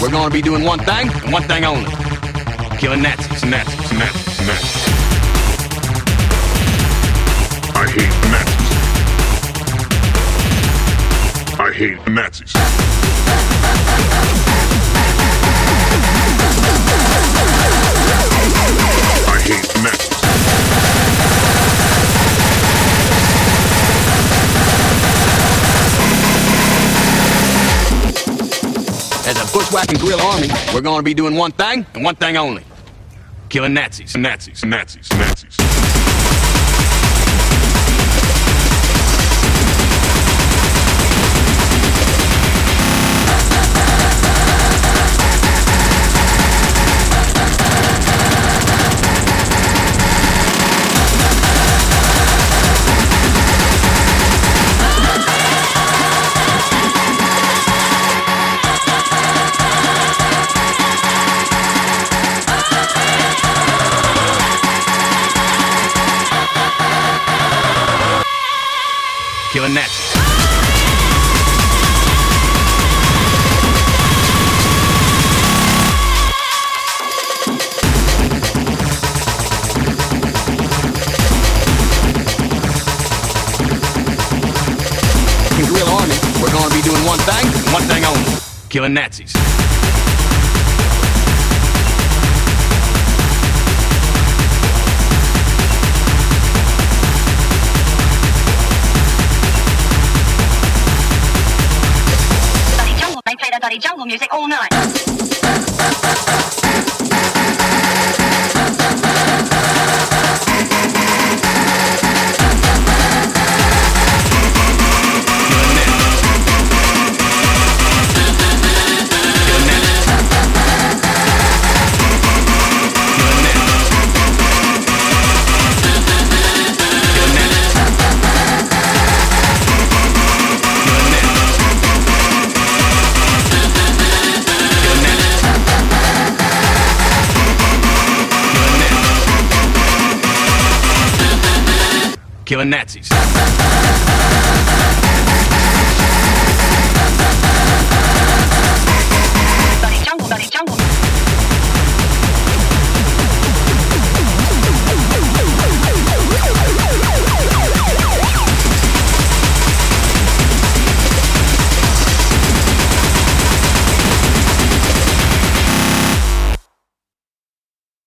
We're gonna be doing one thing and one thing only. Killing Nazis, Nazis, Nazis, Nazis. I hate Nazis. I hate Nazis. As a bushwhacking guerrilla army, we're gonna be doing one thing and one thing only. Killing Nazis, Nazis, Nazis, Nazis. Killing Nazis. Guerrilla army, we're gonna be doing one thing one thing only. Killing Nazis. They played that bloody jungle music all night. killing Nazis.